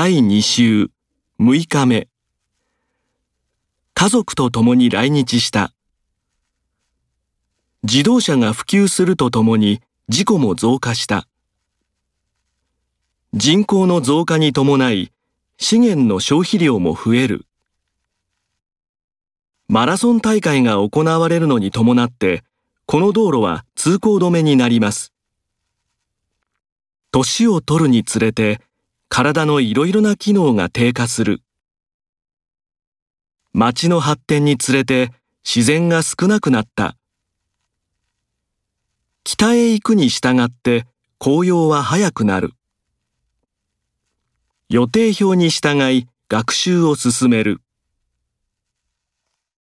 第2週6日目。家族と共に来日した。自動車が普及するとともに事故も増加した。人口の増加に伴い資源の消費量も増える。マラソン大会が行われるのに伴ってこの道路は通行止めになります。年を取るにつれて体のいろいろな機能が低下する。町の発展につれて自然が少なくなった。北へ行くに従って紅葉は早くなる。予定表に従い学習を進める。